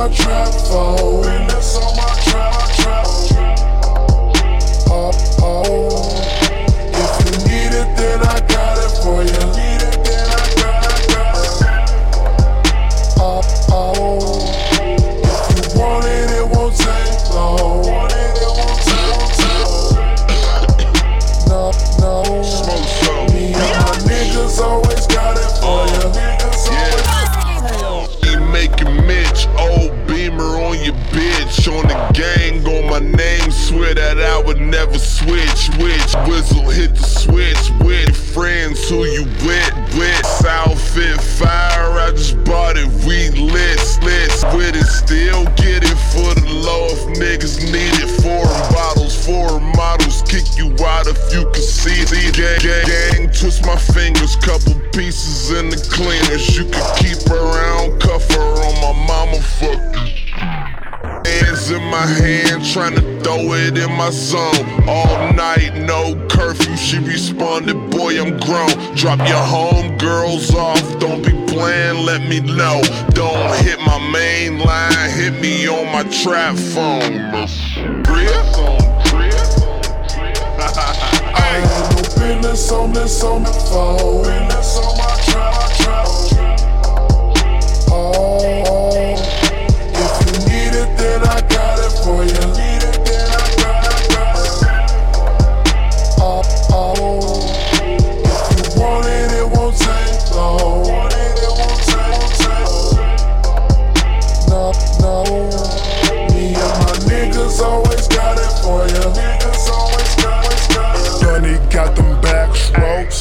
my trap falling. bitch. On the gang, on my name, swear that I would never switch. Which whistle hit the switch with friends who you with, with. Outfit fire, I just bought it, we lit, lit. with it, still get it for the low if niggas need it. Four bottles, four models, kick you out if you can see the Gang, gang, gang, twist my fingers, couple pieces in the cleaners. You can keep around my hand, trying to throw it in my zone. All night, no curfew. She responded, Boy, I'm grown. Drop your home girls off. Don't be playing, let me know. Don't hit my main line, hit me on my trap phone. No business on this on the phone.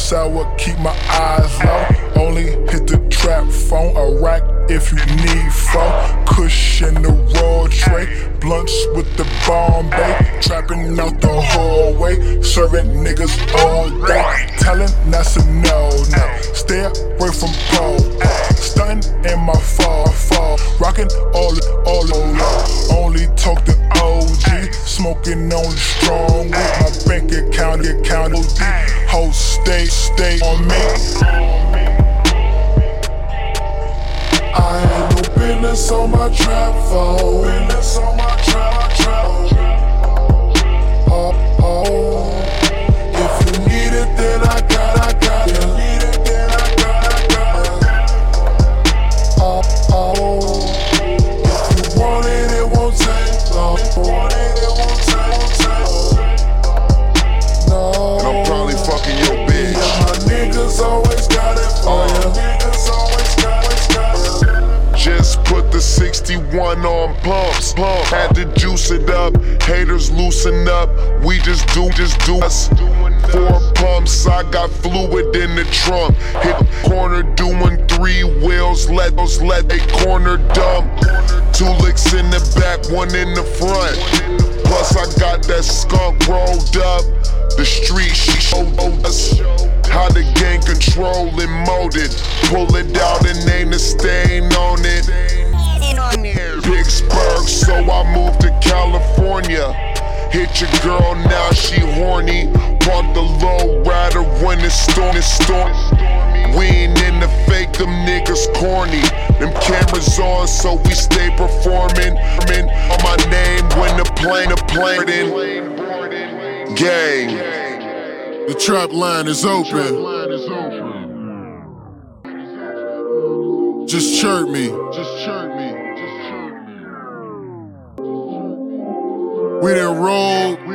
Sour, keep my eyes low. Only hit the trap phone, a rack if you need phone. Cushion the raw tray, blunts with the Bombay. Trapping out the hallway, serving niggas all day. Telling that's a no, no. Stay away from pole. Stunting in my fall, fall. Rocking all, all, all. Only talk to OG. Smoking only strong with my bank account, account OD. Stay, stay on me. I ain't no business on my trap phone. 51 on pumps, pump. Had to juice it up, haters loosen up. We just do, just do us. Four pumps, I got fluid in the trunk. Hit corner doing three wheels, let those let a corner dump. Two licks in the back, one in the front. Plus I got that skunk rolled up. The street she showed us how to gain control and molded. Pull it out and name the stain I moved to California. Hit your girl, now she horny. Brought the low rider when it's storm, it's storm. We ain't in the fake, them niggas corny. Them cameras on, so we stay performing. On my name when the plane, the plane. Gang. The trap line is open. Just chirp me. Just chirp We done rolled